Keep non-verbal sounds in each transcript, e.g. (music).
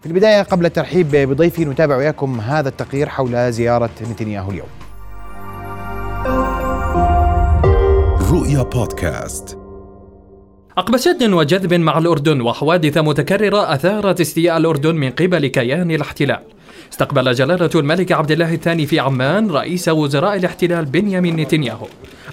في البداية قبل الترحيب بضيفي نتابع وياكم هذا التقرير حول زيارة نتنياهو اليوم. رؤيا بودكاست. عقب شد وجذب مع الأردن وحوادث متكررة أثارت استياء الأردن من قبل كيان الاحتلال. استقبل جلالة الملك عبد الله الثاني في عمان رئيس وزراء الاحتلال بنيامين نتنياهو.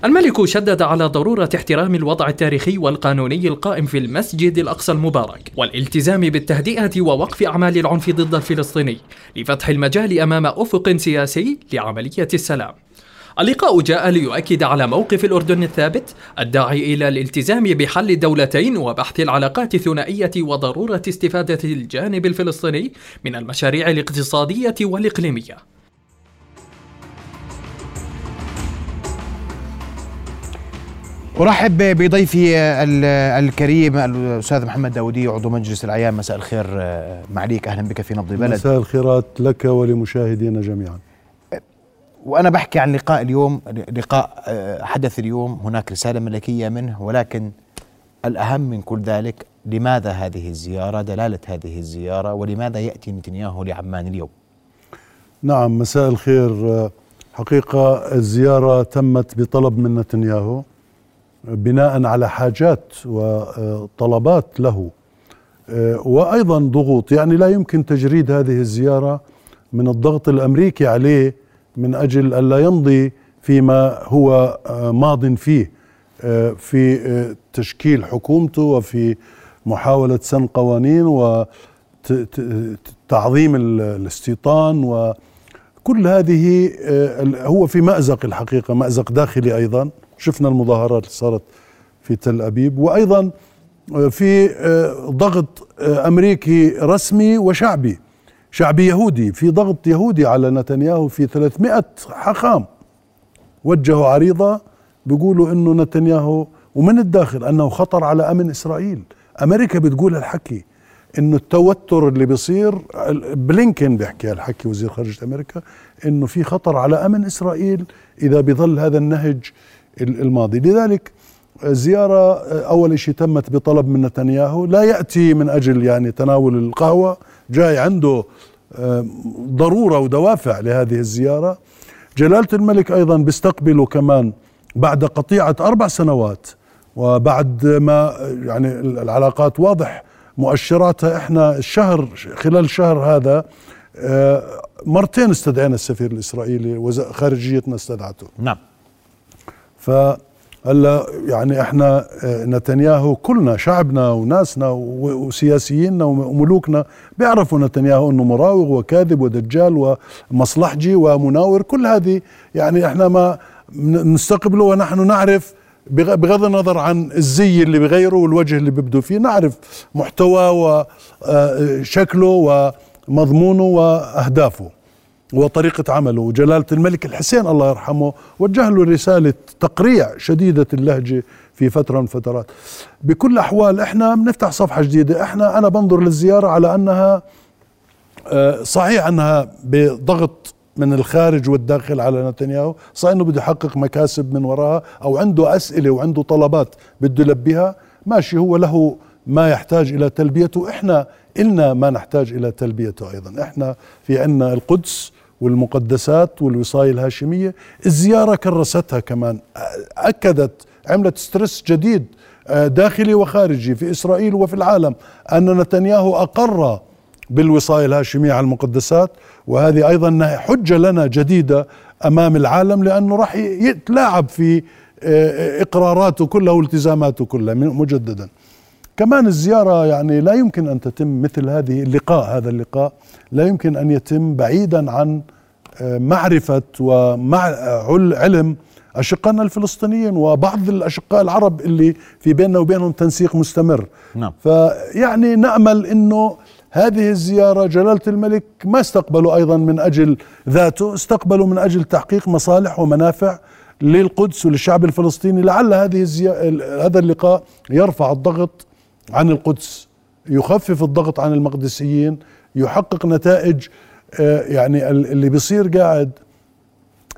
الملك شدد على ضرورة احترام الوضع التاريخي والقانوني القائم في المسجد الأقصى المبارك والالتزام بالتهدئة ووقف أعمال العنف ضد الفلسطيني لفتح المجال أمام أفق سياسي لعملية السلام. اللقاء جاء ليؤكد على موقف الأردن الثابت الداعي إلى الالتزام بحل الدولتين وبحث العلاقات الثنائية وضرورة استفادة الجانب الفلسطيني من المشاريع الاقتصادية والإقليمية. أرحب بضيفي الكريم الأستاذ محمد داودي عضو مجلس الأعيان. مساء الخير معليك أهلا بك في نبض بلد. مساء الخيرات لك ولمشاهدينا جميعا. وأنا بحكي عن لقاء اليوم لقاء حدث اليوم هناك رسالة ملكية منه ولكن الأهم من كل ذلك لماذا هذه الزيارة دلالة هذه الزيارة ولماذا يأتي نتنياهو لعمان اليوم؟ نعم مساء الخير. حقيقة الزيارة تمت بطلب من نتنياهو بناء على حاجات وطلبات له وأيضا ضغوط. يعني لا يمكن تجريد هذه الزيارة من الضغط الأمريكي عليه من أجل الا يمضي فيما هو ماض فيه في تشكيل حكومته وفي محاولة سن قوانين وتعظيم الاستيطان وكل هذه هو في مأزق الحقيقة مأزق داخلي أيضا. شفنا المظاهرات اللي صارت في تل أبيب وأيضا في ضغط أمريكي رسمي وشعبي. شعبي يهودي في ضغط يهودي على نتنياهو في 300 حاخام وجهوا عريضة بيقولوا إنه نتنياهو ومن الداخل أنه خطر على أمن إسرائيل. أمريكا بتقول الحكي إنه التوتر اللي بيصير بلينكن بيحكي الحكي وزير خارجية أمريكا إنه في خطر على أمن إسرائيل إذا بظل هذا النهج الماضي. لذلك زيارة أول شيء تمت بطلب من نتنياهو لا يأتي من أجل يعني تناول القهوة جاي عنده ضرورة ودوافع لهذه الزيارة. جلالة الملك أيضا بيستقبله كمان بعد قطيعة أربع سنوات وبعد ما يعني العلاقات واضح مؤشراتها إحنا الشهر خلال الشهر هذا مرتين استدعينا السفير الإسرائيلي خارجيتنا استدعته. نعم. فهلا يعني إحنا نتنياهو كلنا شعبنا وناسنا وسياسييننا وملوكنا بيعرفوا نتنياهو إنه مراوغ وكاذب ودجال ومصلحجي ومناور. كل هذه يعني إحنا ما نستقبله ونحن نعرف بغض النظر عن الزي اللي بغيره والوجه اللي بيبدو فيه نعرف محتواه وشكله ومضمونه وأهدافه. وطريقة عمله. وجلالة الملك الحسين الله يرحمه وجه له رسالة تقريع شديدة اللهجة في فترة من فترات. بكل الأحوال إحنا بنفتح صفحة جديدة. إحنا أنا بنظر للزيارة على أنها صحيح أنها بضغط من الخارج والداخل على نتنياهو صحيح أنه بده يحقق مكاسب من وراها أو عنده أسئلة وعنده طلبات بده يلبيها. ماشي هو له ما يحتاج إلى تلبيته. إحنا إلنا ما نحتاج إلى تلبيته أيضا. إحنا في عنا القدس والمقدسات والوصاية الهاشمية الزيارة كرستها كمان. أكدت عملت ستريس جديد داخلي وخارجي في إسرائيل وفي العالم أن نتنياهو أقر بالوصاية الهاشمية على المقدسات وهذه أيضا حجة لنا جديدة أمام العالم لأنه راح يتلاعب في إقراراته كلها والتزاماته كلها مجددا. كمان الزيارة يعني لا يمكن أن تتم مثل هذه اللقاء هذا اللقاء لا يمكن أن يتم بعيدا عن معرفة ومع علم أشقائنا الفلسطينيين وبعض الأشقاء العرب اللي في بيننا وبينهم تنسيق مستمر نعم. فيعني نأمل أنه هذه الزيارة جلالة الملك ما استقبلوا أيضا من أجل ذاته استقبلوا من أجل تحقيق مصالح ومنافع للقدس وللشعب الفلسطيني لعل هذه الزي... هذا اللقاء يرفع الضغط عن القدس يخفف الضغط عن المقدسيين يحقق نتائج يعني اللي بيصير قاعد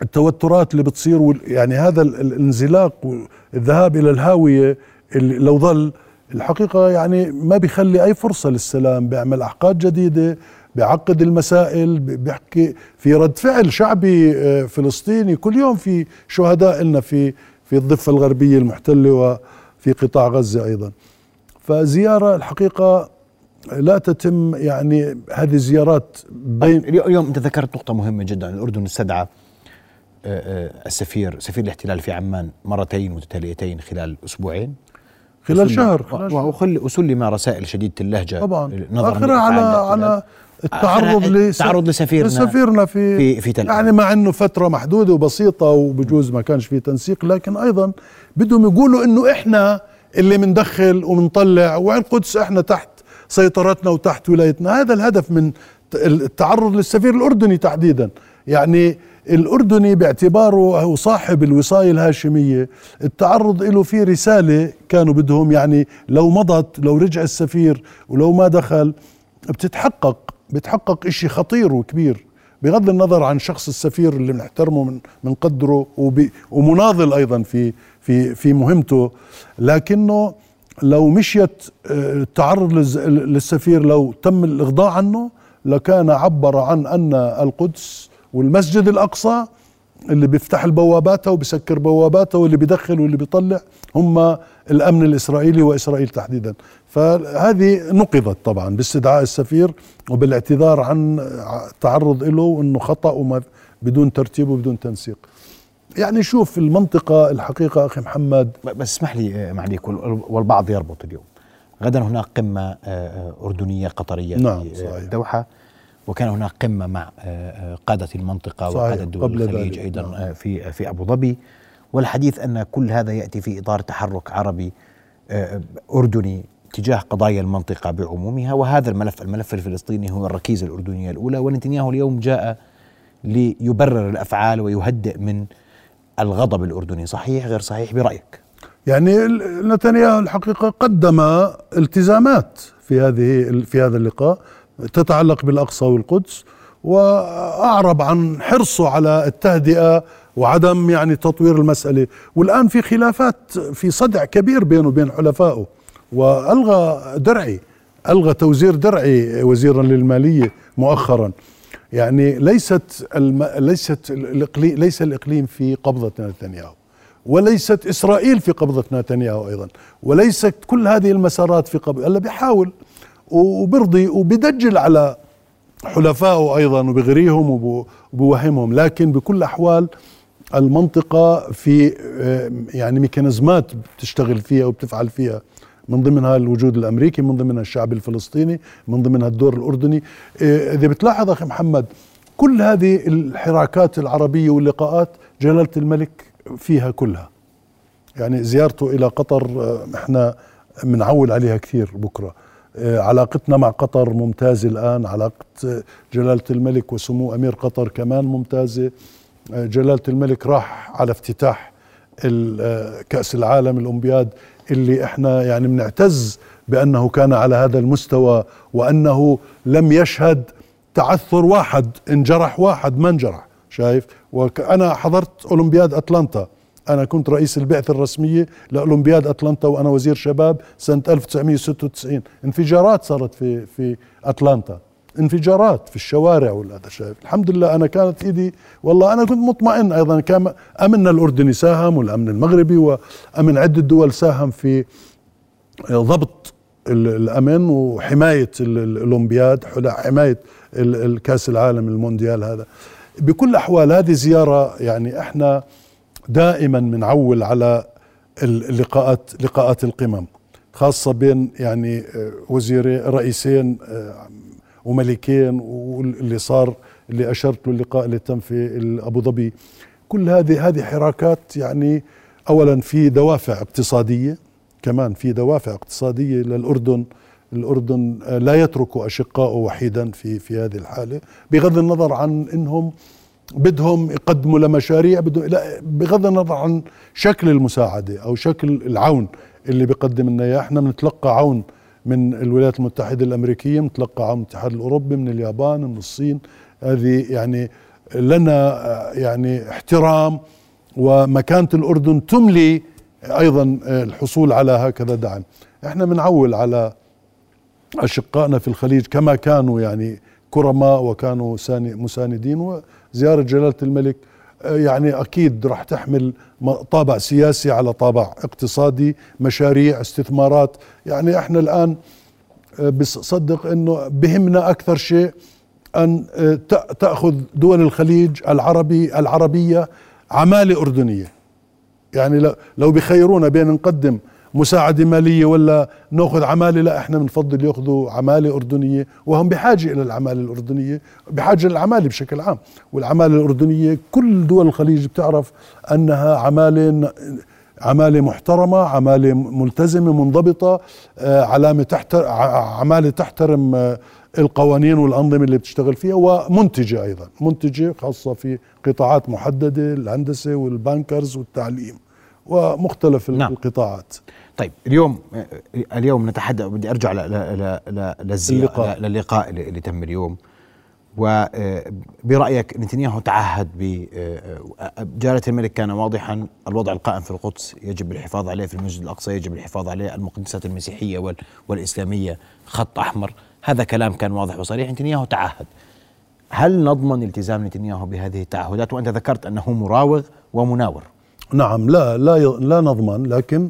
التوترات اللي بتصير يعني هذا الانزلاق والذهاب إلى الهاوية اللي لو ظل الحقيقة يعني ما بيخلي أي فرصة للسلام بيعمل أحقاد جديدة بيعقد المسائل بي- بيحكي في رد فعل شعبي آه، فلسطيني. كل يوم في شهداء لنا في في الضفة الغربية المحتلة وفي قطاع غزة أيضا. فزيارة الحقيقة لا تتم يعني هذه الزيارات بين اليوم اليوم أنت ذكرت نقطة مهمة جدا الأردن استدعى آه، آه، السفير سفير الاحتلال في عمان مرتين متتاليتين خلال أسبوعين خلال شهر. وخل وسلم رسائل شديدة اللهجة طبعا نظرا آخرها على على. التعرض التعرض لسفيرنا لسفيرنا في في- في تل. يعني مع إنه فترة محدودة وبسيطة وبجوز ما كانش في تنسيق لكن أيضا بدهم يقولوا إنه إحنا اللي بندخل وبنطلع والقدس إحنا تحت سيطرتنا وتحت ولايتنا. هذا الهدف من التعرض للسفير الأردني تحديدا. يعني الأردني باعتباره هو صاحب الوصاية الهاشمية. التعرض له في رسالة كانوا بدهم يعني لو مضت لو رجع السفير ولو ما دخل بتتحقق بتحقق إشي خطير وكبير. بغض النظر عن شخص السفير اللي بنحترمه من بنقدره وبي- ومناضل أيضا في في في مهمته لكنه لو مشيت آه، التعرض للز- للسفير لو تم الإغضاء عنه لكان عبر عن أن القدس والمسجد الأقصى اللي بيفتح البوابات وبيسكر بواباته واللي بيدخل واللي بيطلع هم الأمن الإسرائيلي وإسرائيل تحديدا. فهذه نقضت طبعا باستدعاء السفير وبالاعتذار عن التعرض له وإنه خطأ وما بدون ترتيب وبدون تنسيق. يعني شوف المنطقة الحقيقة أخي محمد. بس اسمح لي آه، معليك وال- والبعض يربط اليوم. غدا هناك قمة آه، آه، أردنية قطرية نعم، في صحيح. وكان هناك قمة مع آه، آه، قادة المنطقة صحيح، وقادة دول الخليج ذلك، أيضا نعم. آه، في في أبو ظبي. والحديث أن كل هذا يأتي في إطار تحرك عربي أردني تجاه قضايا المنطقة بعمومها. وهذا الملف الملف الفلسطيني هو الركيزة الأردنية الأولى. ونتنياهو اليوم جاء ليبرر الأفعال ويهدئ من الغضب الأردني. صحيح؟ غير صحيح برأيك؟ يعني نتنياهو الحقيقة قدم التزامات في هذه في هذا اللقاء. تتعلق بالأقصى والقدس وأعرب عن حرصه على التهدئة وعدم يعني تطوير المسألة. والآن في خلافات في صدع كبير بينه وبين حلفائه وألغى درعي ألغى توزير درعي وزيرا للمالية مؤخرا. يعني ليست الم... ليست الاقليم ليس الإقليم في قبضة نتنياهو وليست إسرائيل في قبضة نتنياهو أيضا وليست كل هذه المسارات في قبضة. هلأ بيحاول وبرضي وبدجل على حلفائه أيضا وبغريهم وب- وبوهمهم لكن بكل الاحوال المنطقة في آه، يعني ميكانيزمات بتشتغل فيها وبتفعل فيها من ضمنها الوجود الأمريكي من ضمنها الشعب الفلسطيني من ضمنها الدور الأردني. آه، إذا بتلاحظ أخي محمد كل هذه الحراكات العربية واللقاءات جلالة الملك فيها كلها. يعني زيارته إلى قطر آه، إحنا بنعول عليها كثير بكرة. علاقتنا مع قطر ممتازة الآن. علاقة آه، جلالة الملك وسمو أمير قطر كمان ممتازة. آه، جلالة الملك راح على افتتاح آه، كأس العالم الأولمبياد اللي إحنا يعني بنعتز بأنه كان على هذا المستوى وأنه لم يشهد تعثر واحد انجرح واحد ما انجرح شايف؟ وأنا حضرت أولمبياد أتلانتا. أنا كنت رئيس البعثة الرسمية لأولمبياد أتلانتا وأنا وزير شباب سنة 1996 انفجارات صارت في في أتلانتا. انفجارات في الشوارع والهذا شايف الحمد لله أنا كانت إيدي والله أنا كنت مطمئن أيضا. كان امننا الاردني ساهم والأمن المغربي وأمن عدة دول ساهم في ضبط ال- الأمن وحماية ال- ال- الأولمبياد حلا- حماية ال- الكأس العالم المونديال هذا. بكل الاحوال هذه زيارة يعني إحنا دائما بنعول على ال- اللقاءات لقاءات القمم خاصة بين يعني آه، وزيرين رئيسين آه، وملكين واللي صار اللي أشرت له اللقاء اللي تم في أبو ظبي. كل هذه هذه حراكات يعني اولا في دوافع اقتصادية كمان في دوافع اقتصادية للأردن. الأردن آه، لا يترك اشقائه وحيدا في في هذه الحالة بغض النظر عن إنهم بدهم يقدموا لمشاريع بدهم لا بغض النظر عن شكل المساعدة أو شكل العون اللي بيقدم لنا إياه إحنا بنتلقى عون من الولايات المتحدة الأمريكية بنتلقى عون من الاتحاد الأوروبي من اليابان من الصين. هذه يعني لنا آه، يعني احترام ومكانة الأردن تملي أيضا الحصول على هكذا دعم. إحنا بنعول على أشقائنا في الخليج كما كانوا يعني كرماء وكانوا مساندين وزياره جلالة الملك يعني أكيد راح تحمل طابع سياسي على طابع اقتصادي مشاريع استثمارات. يعني إحنا الآن بصدق إنه بهمنا أكثر شيء أن تأخذ دول الخليج العربي العربية عمالة أردنية. يعني لو بخيرونا بين نقدم مساعدة مالية ولا ناخذ عمالة لا إحنا بنفضل ياخذوا عمالة أردنية وهم بحاجة إلى العمالة الأردنية بحاجة للعماله بشكل عام. والعمالة الأردنية كل دول الخليج بتعرف أنها عمالة عمالة محترمة عمالة ملتزمة منضبطة آه، علامة تحتر عمالة تحترم آه، القوانين والأنظمة اللي بتشتغل فيها ومنتجة أيضا. منتجة خاصة في قطاعات محددة الهندسة والبانكرز والتعليم ومختلف نعم. القطاعات. طيب. اليوم اليوم نتحدث بدي أرجع للزيارة للقاء. اللي تم اليوم. وبرأيك نتنياهو تعهد بجلالة الملك كان واضحا الوضع القائم في القدس يجب الحفاظ عليه في المسجد الأقصى يجب الحفاظ عليه المقدسات المسيحية والإسلامية خط أحمر. هذا كلام كان واضح وصريح. نتنياهو تعهد. هل نضمن التزام نتنياهو بهذه التعهدات؟ وأنت ذكرت أنه مراوغ ومناور. نعم لا لا لا نضمن لكن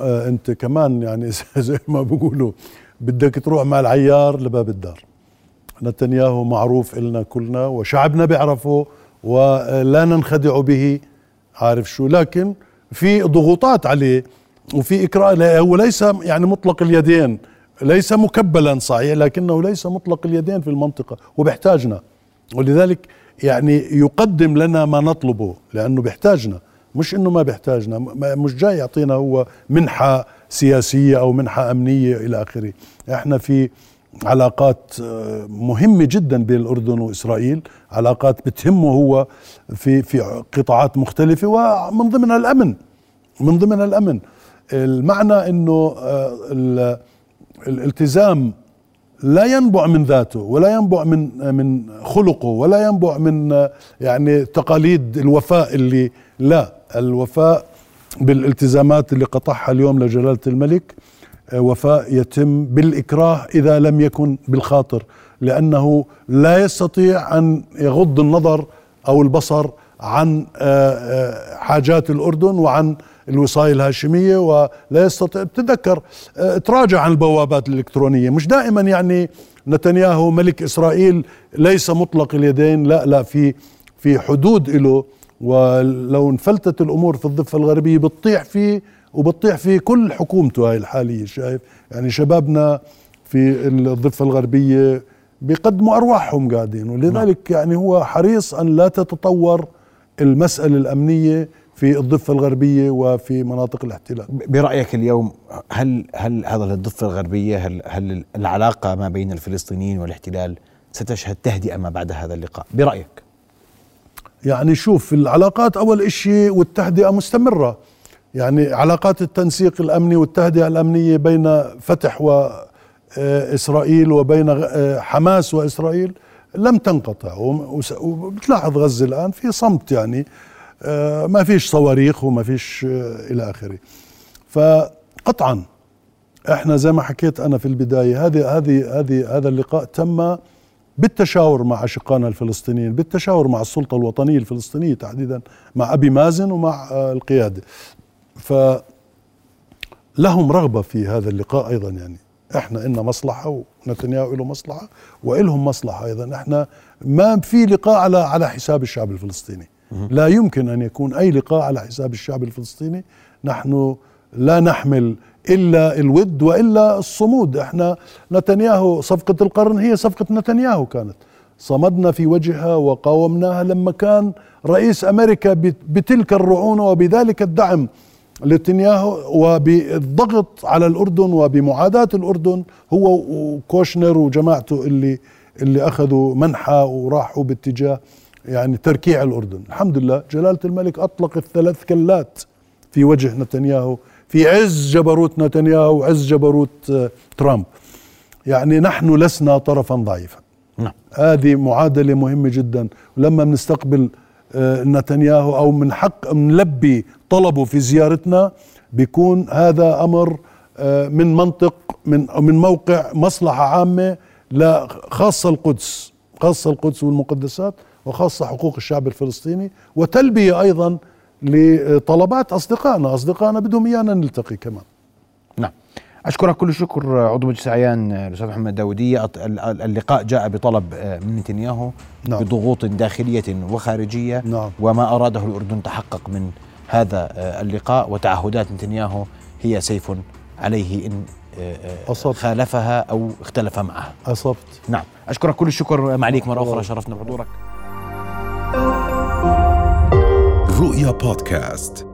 آه انت كمان يعني (laughs) زي ما بيقولوا بدك تروح مع العيار لباب الدار. نتنياهو معروف إلنا كلنا وشعبنا بيعرفه ولا ننخدع به عارف شو. لكن في ضغوطات عليه وفي إكراه هو ليس يعني مطلق اليدين ليس مكبلا صحيح لكنه ليس مطلق اليدين في المنطقة وبيحتاجنا. ولذلك يعني يقدم لنا ما نطلبه لأنه بيحتاجنا. مش إنه ما بيحتاجنا مش جاي يعطينا هو منحة سياسية أو منحة أمنية إلى آخره. إحنا في علاقات آه، مهمة جدا بين الأردن وإسرائيل علاقات بتهمه هو في في قطاعات مختلفة ومن ضمنها الأمن من ضمنها الأمن. المعنى أنه آه، الالتزام لا ينبع من ذاته ولا ينبع من من خلقه ولا ينبع من آه، يعني تقاليد الوفاء اللي لا. الوفاء بالالتزامات اللي قطعها اليوم لجلالة الملك وفاء يتم بالإكراه إذا لم يكن بالخاطر لأنه لا يستطيع أن يغض النظر أو البصر عن آه، آه، حاجات الأردن وعن الوصاية الهاشمية ولا يستطيع تذكر آه، تراجع عن البوابات الإلكترونية. مش دائما يعني نتنياهو ملك إسرائيل ليس مطلق اليدين لا لا في في حدود له ولو انفلتت الأمور في الضفة الغربية بتطيح فيه وبتطيح في كل حكومته هاي الحالية شايف؟ يعني شبابنا في الضفة الغربية بيقدموا أرواحهم قاعدين. ولذلك نعم. يعني هو حريص أن لا تتطور المسألة الأمنية في الضفة الغربية وفي مناطق الاحتلال. برأيك اليوم هل هل هذا الضفة الغربية هل هل العلاقة ما بين الفلسطينيين والاحتلال ستشهد تهدئة ما بعد هذا اللقاء؟ برأيك؟ يعني شوف العلاقات أول شيء والتهدئة مستمرة. يعني علاقات التنسيق الأمني والتهدئة الأمنية بين فتح واسرائيل وبين آه، حماس وإسرائيل لم تنقطع. وبتلاحظ غزة الآن في صمت يعني آه، ما فيش صواريخ وما فيش آه، إلى آخره. فقطعا إحنا زي ما حكيت أنا في البداية هذه هذه هذه هذا اللقاء تم بالتشاور مع اشقائنا الفلسطينيين بالتشاور مع السلطة الوطنية الفلسطينية تحديدا مع أبي مازن ومع القيادة. فلهم رغبة في هذا اللقاء أيضا يعني. إحنا إلنا مصلحة ونتنياهو له مصلحة وإلهم مصلحة أيضا. إحنا ما في لقاء على على حساب الشعب الفلسطيني. لا يمكن أن يكون أي لقاء على حساب الشعب الفلسطيني. نحن لا نحمل إلا الود وإلا الصمود. إحنا نتنياهو صفقة القرن هي صفقة نتنياهو كانت. صمدنا في وجهها وقاومناها لما كان رئيس أمريكا بتلك الرعونة وبذلك الدعم نتنياهو وبالضغط على الأردن وبمعاداة الأردن. هو وكوشنر وجماعته اللي اللي أخذوا منحى وراحوا باتجاه يعني تركيع الأردن، الحمد لله جلالة الملك أطلق الثلاث كلات في وجه نتنياهو في عز جبروت نتنياهو وعز جبروت آه، ترامب. يعني نحن لسنا طرفا ضعيفا. نعم. هذه معادلة مهمة جدا ولما بنستقبل آه، نتنياهو أو من حق نلبي طلبه في زيارتنا بيكون هذا أمر آه، من منطق من من موقع مصلحة عامة لا خاصة القدس خاصة القدس والمقدسات وخاصة حقوق الشعب الفلسطيني وتلبية أيضا لطلبات أصدقائنا أصدقائنا بدهم إيانا نلتقي كمان. نعم. أشكرك كل الشكر عضو مجلس عيان الأستاذ محمد داودية اللقاء جاء بطلب آه، من نتنياهو نعم. بضغوط داخلية وخارجية. نعم. وما أراده الأردن تحقق من هذا آه، اللقاء. وتعهدات نتنياهو هي سيف عليه إن آه، أصبت. خالفها أو اختلف معها أصبت. نعم. أشكرك كل الشكر معاليك مرة أخرى شرفنا بحضورك. رؤيا بودكاست